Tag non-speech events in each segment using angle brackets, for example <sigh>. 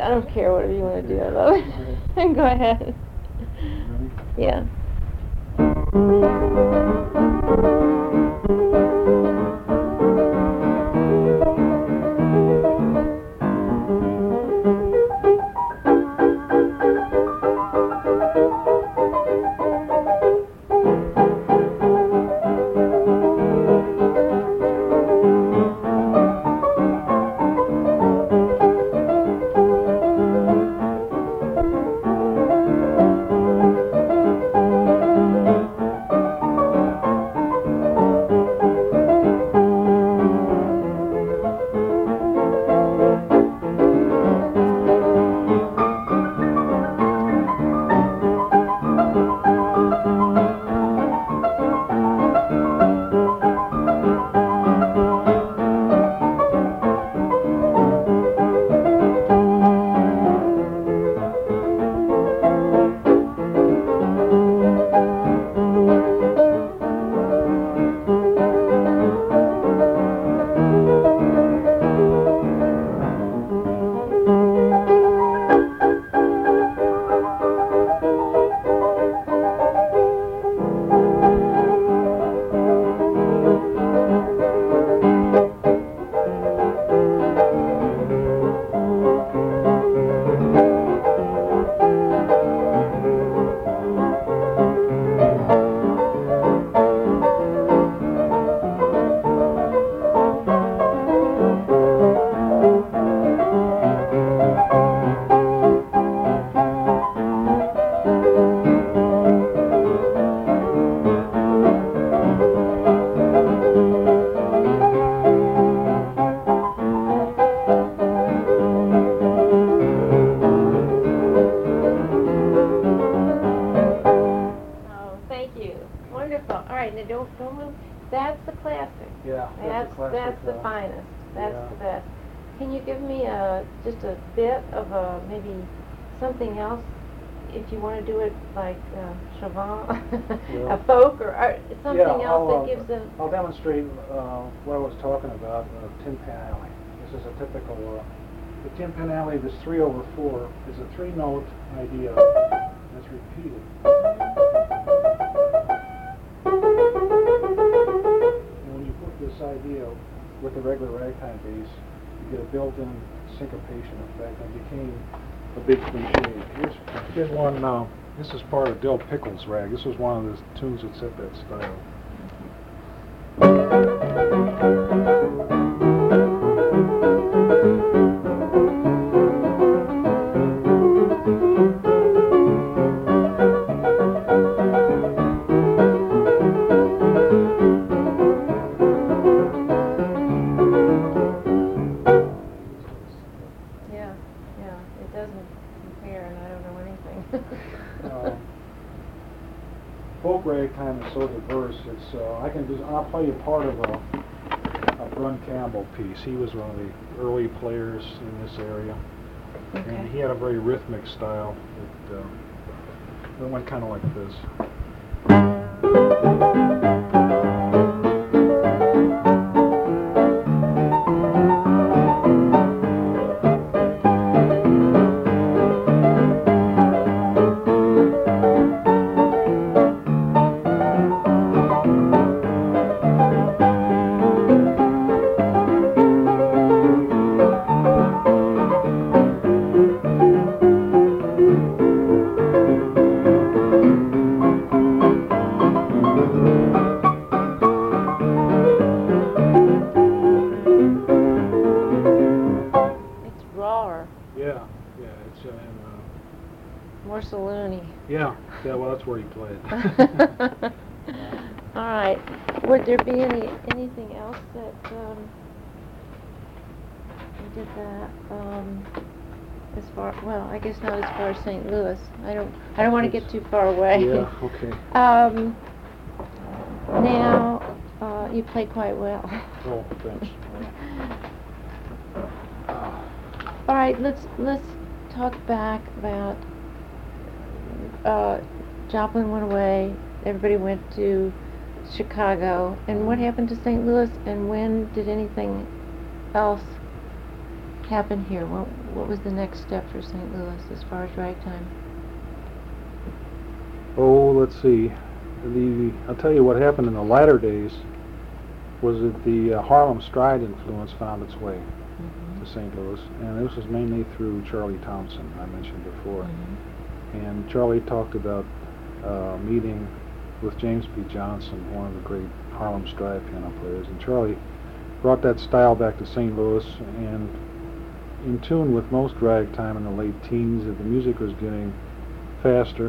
I don't care whatever you want to do. I love it. <laughs> Go ahead. Yeah. Right, now don't, don't move. That's the classic. Yeah, That's, that's classic. that's the uh, finest. That's yeah. the best. Can you give me a, just a bit of a, maybe something else? If you want to do it like uh, Chauvin, <laughs> Yeah. a folk or art, something Yeah, else I'll, that uh, gives a, I'll demonstrate uh, what I was talking about, uh, Tin Pan Alley. This is a typical, uh, the Tin Pan Alley, this three over four, is a three-note idea that's repeated. This idea with the regular ragtime bass, you get a built-in syncopation effect and became a big cliche. Here's, here's one, uh, this is part of Dill Pickles' rag. This was one of the tunes that set that style. This area, and he had a very rhythmic style. That uh, it went kind of like this. Yeah, it's uh, in, uh, more saloony. yeah, yeah. Well, that's where he played. <laughs> <laughs> All right. Would there be any, anything else that, um, we did that, um, as far, well, I guess not as far as St. Louis. I don't, I don't wanna get too far away. yeah. <laughs> Okay. Um, now, uh, you play quite well. Oh, thanks. All right, let's, let's talk back about, uh, Joplin went away, everybody went to Chicago, and what happened to St. Louis, and when did anything else happen here? What, what was the next step for St. Louis as far as ragtime? Oh, let's see. The I'll tell you what happened in the latter days was that the uh, Harlem Stride influence found its way. To St. Louis, and this was mainly through Charlie Thompson, I mentioned before. Mhm. And Charlie talked about uh, meeting with James P. Johnson, one of the great Harlem Stride piano players, and Charlie brought that style back to St. Louis, and in tune with most ragtime in the late teens, that the music was getting faster,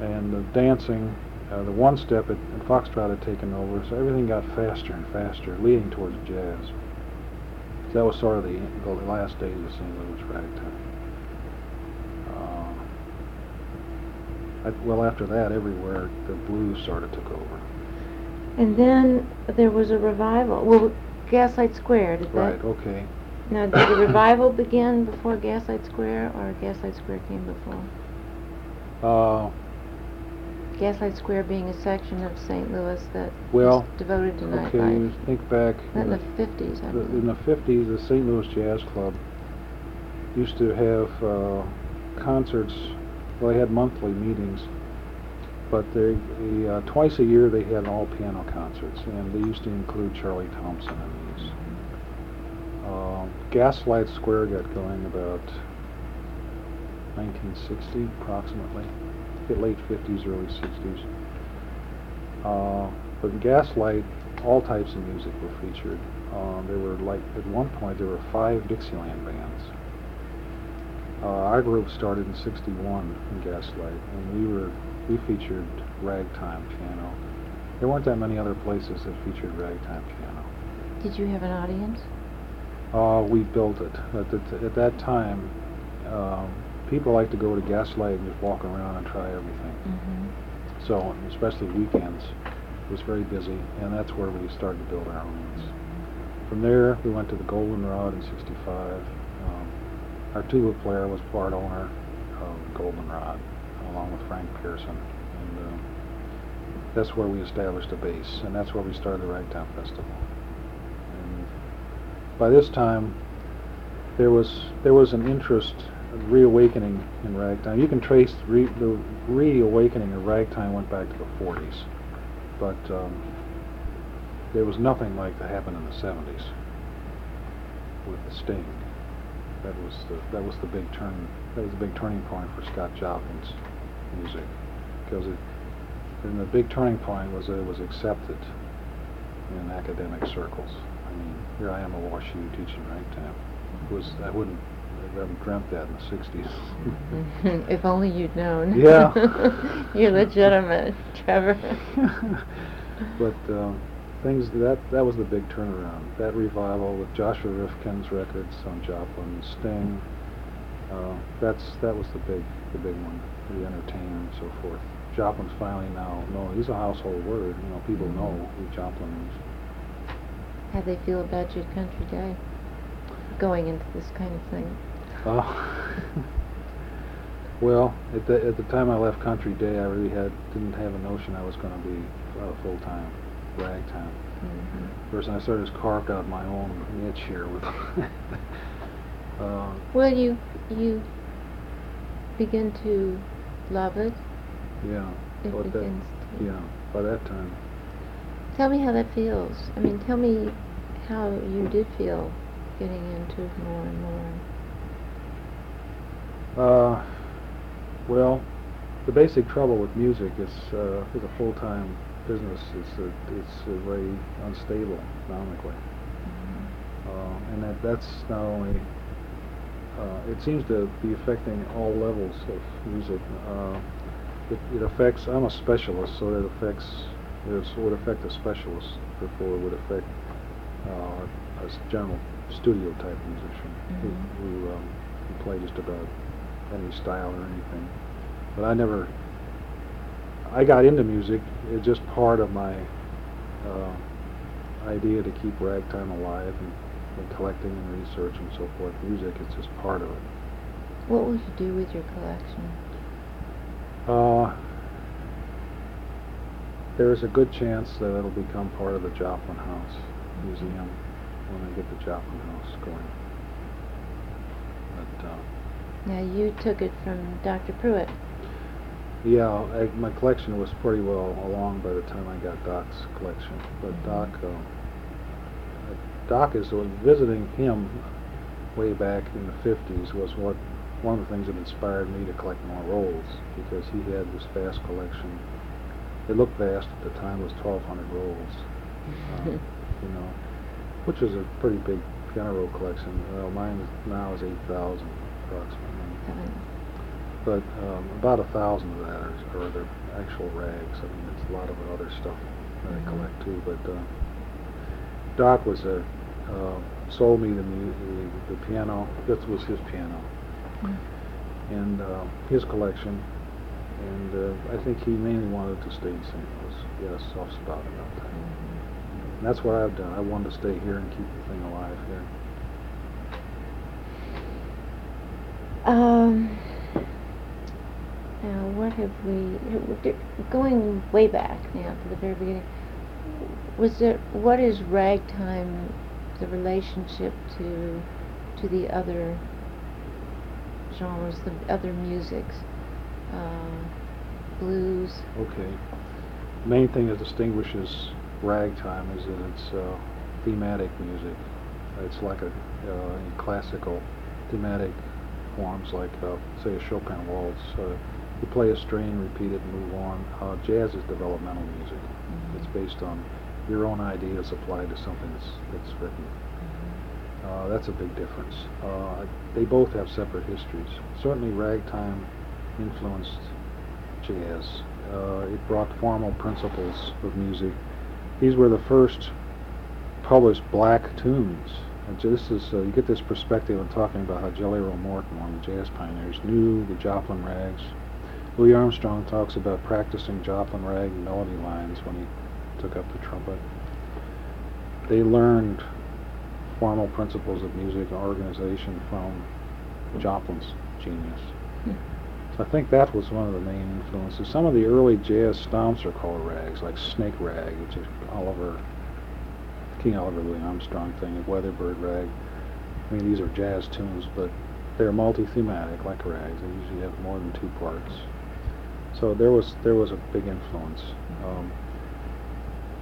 and the dancing, uh, the one step at, at Foxtrot had taken over, so everything got faster and faster, leading towards jazz. That was sort of the, the last days of St. Louis ragtime. Uh, I- well, after that, everywhere the blues sort of took over. And then there was a revival. Well, Gaslight Square, did Right. that? Okay. Now, did the revival begin before Gaslight Square, or Gaslight Square came before? Uh, Gaslight Square being a section of St. Louis that Well, was devoted to okay. Nightlife. think back. That in the fifties, I the- believe. in the fifties, the St. Louis Jazz Club used to have uh, concerts. Well, they had monthly meetings, but they, they uh, twice a year they had all piano concerts, and they used to include Charlie Thompson in these. Uh, Gaslight Square got going about 1960, approximately, late 50s, early 60s. Uh, but in Gaslight, all types of music were featured. Um, there were like at one point there were five Dixieland bands. Uh, our group started in '61 in Gaslight, and we were we featured ragtime piano. There weren't that many other places that featured ragtime piano. Did you have an audience? Uh, we built it. At, the, at that time, um, people like to go to Gaslight and just walk around and try everything. Mm-hmm. So, especially weekends, it was very busy, and that's where we started to build our audience. From there, we went to the Goldenrod in '65. Um, our tuba player was part owner of Goldenrod, along with Frank Pearson, and uh, that's where we established a base, and that's where we started the Ragtime Festival. And by this time, there was there was an interest, reawakening in ragtime. You can trace re, the reawakening of ragtime went back to the 40s, but um, there was nothing like that happened in the 70s with the Sting. That was the that was the big turn. That was the big turning point for Scott Joplin's music, because it. And the big turning point was that it was accepted in academic circles. I mean, here I am at WashU teaching ragtime. Was I wouldn't I haven't dreamt that in the 60s. <laughs> if only you'd known. Yeah. <laughs> You're legitimate, Trebor. <laughs> but um, things that that was the big turnaround. That revival with Joshua Rifkin's records on Joplin, Sting. Uh, that's that was the big the big one. The Entertainer and so forth. Joplin's finally now no, he's a household word. You know, people know who Joplin is. How they feel about your country day, going into this kind of thing. Uh, well, at the at the time I left Country Day, I really had didn't have a notion I was going to be uh, full time ragtime. hmm First, I started just carved out my own niche here with. uh, <laughs> Well, you you begin to love it. yeah. It that, begins to. yeah. By that time, Tell me how that feels. I mean, tell me how you did feel getting into more and more. Uh, well, the basic trouble with music is uh, is a full time business. It's a, it's uh very unstable economically. Uh, and that that's not only uh, it seems to be affecting all levels of music. Uh, it, it affects. I'm a specialist, so it affects. It would affect a specialist before it would affect uh, a general studio type musician who, Mhm. who um, can play just about any style or anything. But I never. I got into music. It's just part of my uh, idea to keep ragtime alive and, and collecting and research and so forth. Music is just part of it. What will you do with your collection? Uh, there is a good chance that it'll become part of the Joplin House Museum when I get the Joplin House going. Now you took it from Dr. Pruitt. Yeah, I, my collection was pretty well along by the time I got Doc's collection. But mm-hmm. Doc, uh, Doc is visiting him way back in the 50s was what one of the things that inspired me to collect more rolls because he had this vast collection. It looked vast at the time; it was 1,200 rolls, um, <laughs> you know, which was a pretty big piano roll collection. Well, mine now is 8,000 but um, about a thousand of that are, are their actual rags. I mean, it's a lot of other stuff that mm-hmm. I collect too. But uh, Doc was a uh, sold me the, the, the piano. This was his piano, mm-hmm. and uh, his collection. And uh, I think he mainly wanted to stay in St. Louis. He had a soft spot about that. Mm-hmm. that's what I've done. I wanted to stay here and keep the thing alive here. Have we, going way back now to the very beginning, was there, what is ragtime, the relationship to, to the other genres, the other musics? Uh, blues, Okay. Main thing that distinguishes ragtime is that it's uh, thematic music. It's like a uh, classical thematic forms, like uh, say a Chopin waltz. Uh, you play a strain, repeat it, and move on. Uh, jazz is developmental music. Mhm. It's based on your own ideas applied to something that's that's written. Uh, that's a big difference. Uh, they both have separate histories. Certainly, ragtime influenced jazz. Uh, it brought formal principles of music. These were the first published black tunes. And so this is uh, you get this perspective in talking about how Jelly Roll Morton, one of the jazz pioneers, knew the Joplin rags. Louis Armstrong talks about practicing Joplin rag melody lines when he took up the trumpet. They learned formal principles of music organization from Joplin's genius. So I think that was one of the main influences. Some of the early jazz stomps are called rags, like Snake Rag, which is Oliver, King Oliver Louis Armstrong thing, and Weatherbird Rag. I mean, these are jazz tunes, but they're multi-thematic, like rags. They usually have more than two parts. So there was there was a big influence. Um,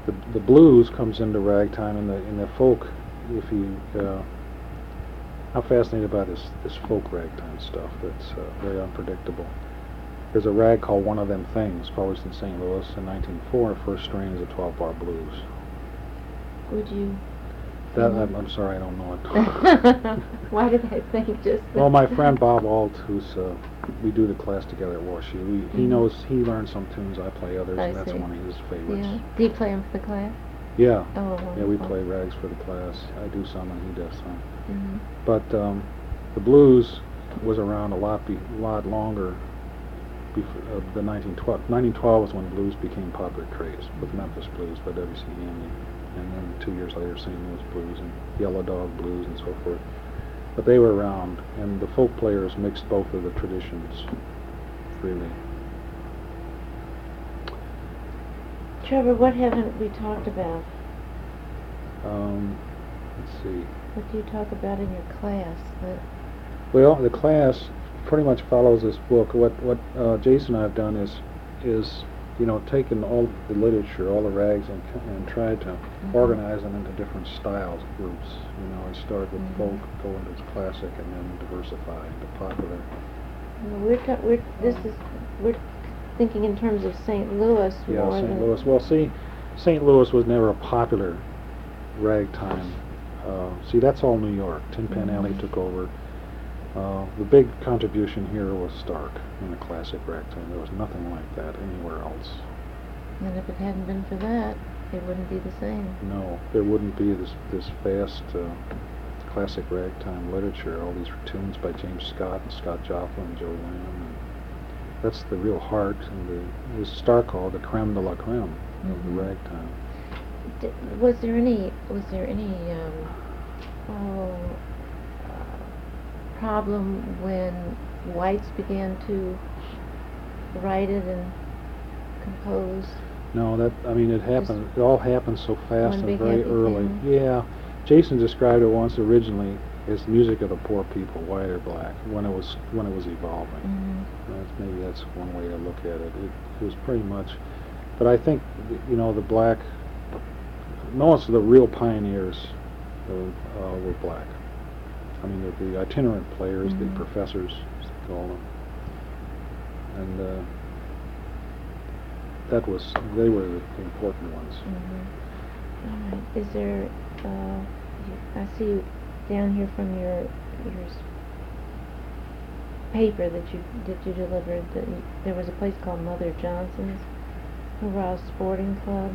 the the blues comes into ragtime and the in the folk. If you uh, I'm fascinated by this this folk ragtime stuff. That's uh, very unpredictable. There's a rag called One of Them Things, published in St. Louis in 1904. First strain is a 12-bar blues. would you? That. I'm, I'm sorry, I don't know it. <laughs> Why did I think just? well, my friend Bob Alt, who's uh, we do the class together at WashU. We, he Mhm. knows he learns some tunes. I play others, I and that's see. one of his favorites. Yeah, do you play them for the class? Yeah. Oh, Yeah, we play rags for the class. I do some, and he does some. Mm -hmm. But um, the blues was around a lot, be, lot longer. Before, uh, the 1912. 1912 was when blues became popular craze with Memphis Blues by W.C. Handy, and then two years later, St. Louis Blues and Yellow Dog Blues and so forth. But they were around, and the folk players mixed both of the traditions freely. Trebor, what haven't we talked about? Um, let's see. What do you talk about in your class? That, Well, the class pretty much follows this book. What what uh, Jasen and I have done is is you know taken all the literature, all the rags, and and tried to Mhm. organize them into different styles groups. You know, I started with Mhm. folk, go into classic, and then diversify into popular. we're, ta- we're, this is, we're thinking in terms of St. Louis Yeah, St. Louis. Well, see, St. Louis was never a popular ragtime. Uh, see, that's all New York. Tin Pan Alley Mhm. took over. Uh, the big contribution here was Stark in the classic ragtime. There was nothing like that anywhere else. And if it hadn't been for that, it wouldn't be the same. No, there wouldn't be this this vast uh, classic ragtime literature. All these tunes by James Scott and Scott Joplin and Joe Lamb. And that's the real heart, and the Stark called the creme de la creme of Mhm. the ragtime. D- was there any, was there any, um, oh, problem when whites began to write it and compose? No, that I mean it happened. It all happened so fast and very early. family. Yeah, Jasen described it once originally. It's music of the poor people, white or black, when it was when it was evolving. Mhm. That's, maybe that's one way to look at it. It, it was pretty much, but I think you know the black. Most of the real pioneers uh, were black. I mean, the, the itinerant players, Mhm. the professors, as they call them, and uh, that was they were the important ones. Mhm. All right. Is there, uh, I see down here from your, your paper that you, that you delivered, that you- there was a place called Mother Johnson's Hurrah Sporting Club.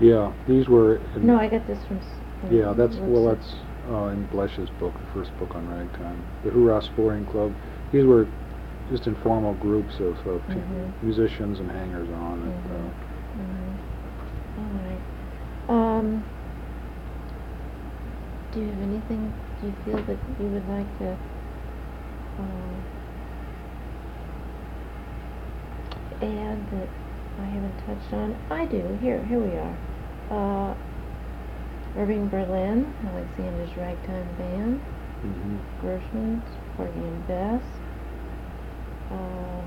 Yeah, these were. No, I got this from. from Yeah, that's well, that's uh, in Blesh's book, the first book on ragtime. The Hoorah Sporting Club. These were just informal groups of, of Mhm. musicians and hangers-on. That, Mhm. uh, Mhm. All right. Um, do you have anything, do you feel that you would like to, um, add that I haven't touched on? I do, here, here we are. Uh, Irving Berlin, Alexander's Ragtime Band, mhm. Gershwin's, Porgy and Bess, um,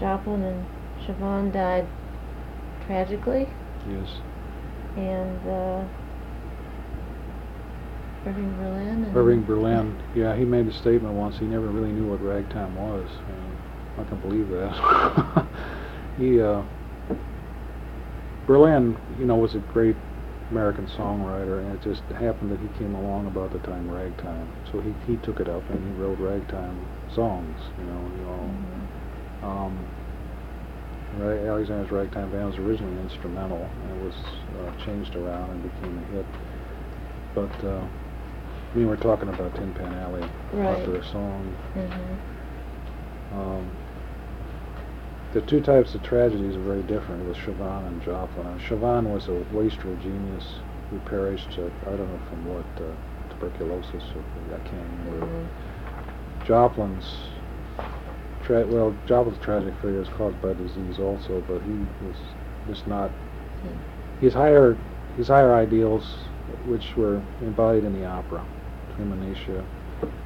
Joplin and Chauvin died tragically, Yes. and uh, Irving Berlin. And Irving Berlin. Yeah, he made a statement once. He never really knew what ragtime was. Uh, I can believe that. <laughs> he uh, Berlin, you know, was a great American songwriter, and it just happened that he came along about the time ragtime. So he, he took it up and he wrote ragtime songs. You know, you know. Mhm. Um, Ra- Alexander's Ragtime Band was originally instrumental, and it was uh, changed around and became a hit. But uh, I mean, we're talking about Tin Pan Alley, Right. popular song. Mm-hmm. Um, the two types of tragedies are very different with Chauvin and Joplin. Chauvin was a wastrel genius who perished, uh, I don't know from what, uh, tuberculosis, or I can't remember. Mhm. Joplin's tra- well, Joplin's tragic fate was caused by disease also, but he was just not. Hmm. His higher his higher ideals, which were embodied in the opera, Treemonisha,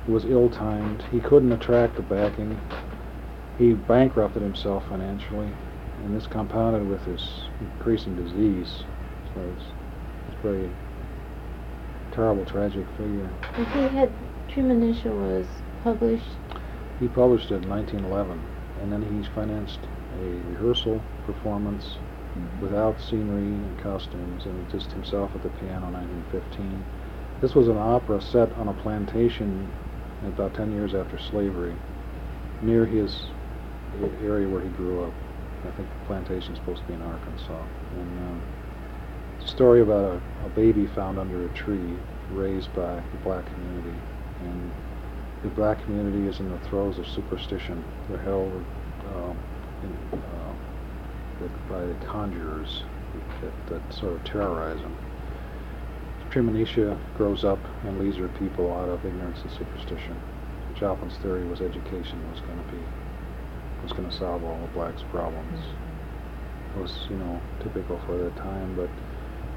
was ill-timed. He couldn't attract the backing. He bankrupted himself financially, and this compounded with his increasing disease. So it's, it's a very terrible, tragic figure. And he had Treemonisha was published. He published it in 1911, and then he financed a rehearsal performance mm-hmm. without scenery and costumes, and just himself at the piano in 1915. This was an opera set on a plantation about 10 years after slavery, near his a- area where he grew up. I think the plantation is supposed to be in Arkansas. And um, it's a story about a, a baby found under a tree, raised by the black community, and the black community is in the throes of superstition. They're held um, in, uh, by the conjurers that, that sort of terrorize them. Treemonisha grows up and leads her people out of ignorance and superstition. Joplin's theory was education was going to be was going to solve all the blacks' problems. It was, you know, typical for that time, but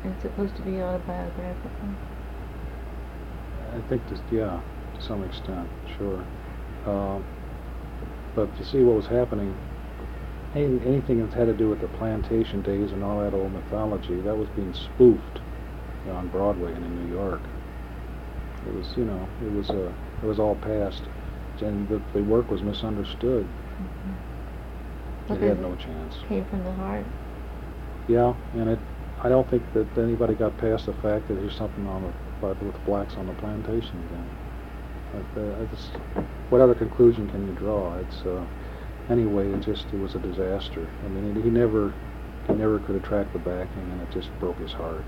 it's supposed to be autobiographical. I think this, yeah, to some extent, sure. Um, but to see what was happening, any, anything that had to do with the plantation days and all that old mythology, that was being spoofed you know, on Broadway and in New York. It was, you know, it was, uh, it was all past, and the, the work was misunderstood. Okay. had no chance. Came from the heart. Yeah, and it, I don't think that anybody got past the fact that there's something on the, with blacks on the plantation again. Like, uh, I just, what other conclusion can you draw? It's, uh, anyway, it just, it was a disaster. I mean, he never, he never could attract the backing, and it just broke his heart.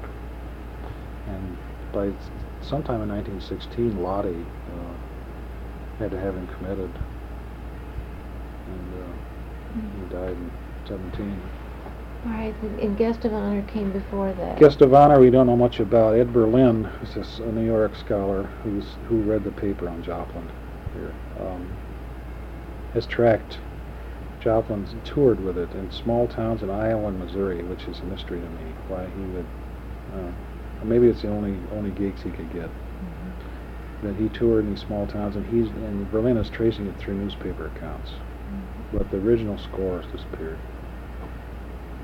And by sometime in 1916, Lottie uh, had to have him committed, and uh, he died in 17. All right, and- guest of honor came before that. Guest of honor we don't know much about. Ed Berlin, who's a New York scholar who's, who read the paper on Joplin here, um, has tracked Joplin's toured with it in small towns in Iowa and Missouri, which is a mystery to me. Why he would, uh, maybe it's the only only gigs he could get. that he toured in these small towns, and he's and Berlin is tracing it through newspaper accounts. But the original score has disappeared.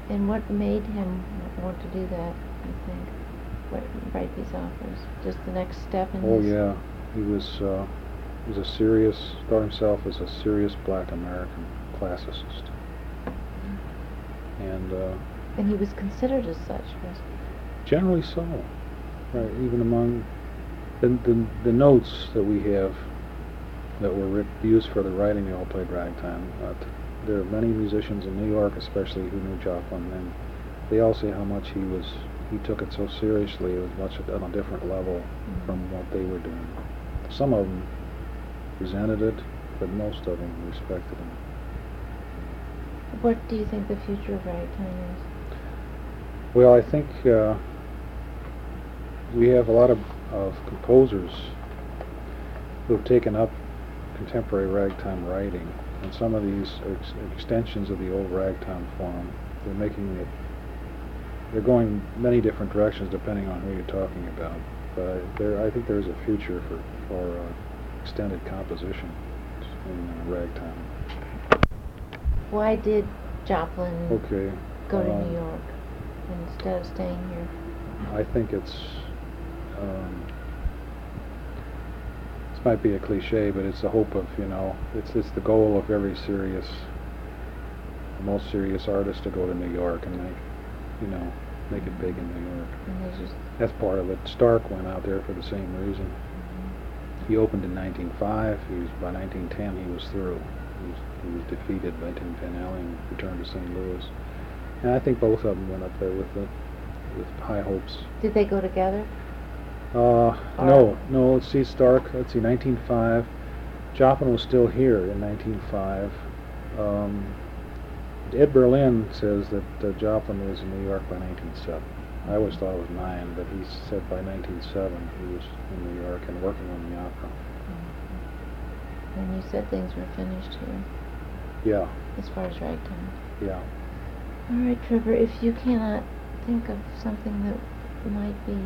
And what made him want to do that, I think? What, write these operas? Just the next step in Oh his? yeah, he was uh, he was a serious thought himself as a serious Black American classicist, and uh, And he was considered as such, was generally so. Right, even among the, the the notes that we have that were used for the writing, they all played ragtime. Uh, t- there are many musicians in New York, especially, who knew Joplin, and they all say how much he was he took it so seriously. It was much on a different level Mhm. from what they were doing. Some of them resented it, but most of them respected him. What do you think the future of ragtime is? Well, I think uh, we have a lot of, of composers who have taken up contemporary ragtime writing, and some of these are ex- extensions of the old ragtime form. They're making it. They're going many different directions depending on who you're talking about. But there, I think there's a future for for uh, extended composition in uh, ragtime. Why did Joplin Okay. go to um, New York instead of staying here? I think it's, um, might be a cliche, but it's the hope of, you know, it's, it's the goal of every serious, most serious artist to go to New York and make, you know, make it big in New York. That's part of it. Stark went out there for the same reason. Mm-hmm. He opened in 1905. He was, by 1910, he was through. He was, he was defeated by Tin Pan and returned to St. Louis. And I think both of them went up there with the, with high hopes. did they go together? Uh, no, no, let's see, Stark, let's see, 1905. Joplin was still here in 1905. Um, Ed Berlin says that uh, Joplin was in New York by 1907. I always thought it was nine, but he said by 1907 he was in New York and working on the opera. And you said things were finished here Yeah, as far as ragtime. yeah. All right, Trebor, if you cannot think of something that might be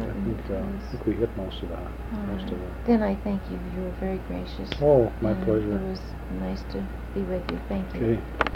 I think, uh, I think we hit most of that. all Most of it. then I thank you. You were very gracious. Oh, my pleasure. It was nice to be with you. Thank you. Okay.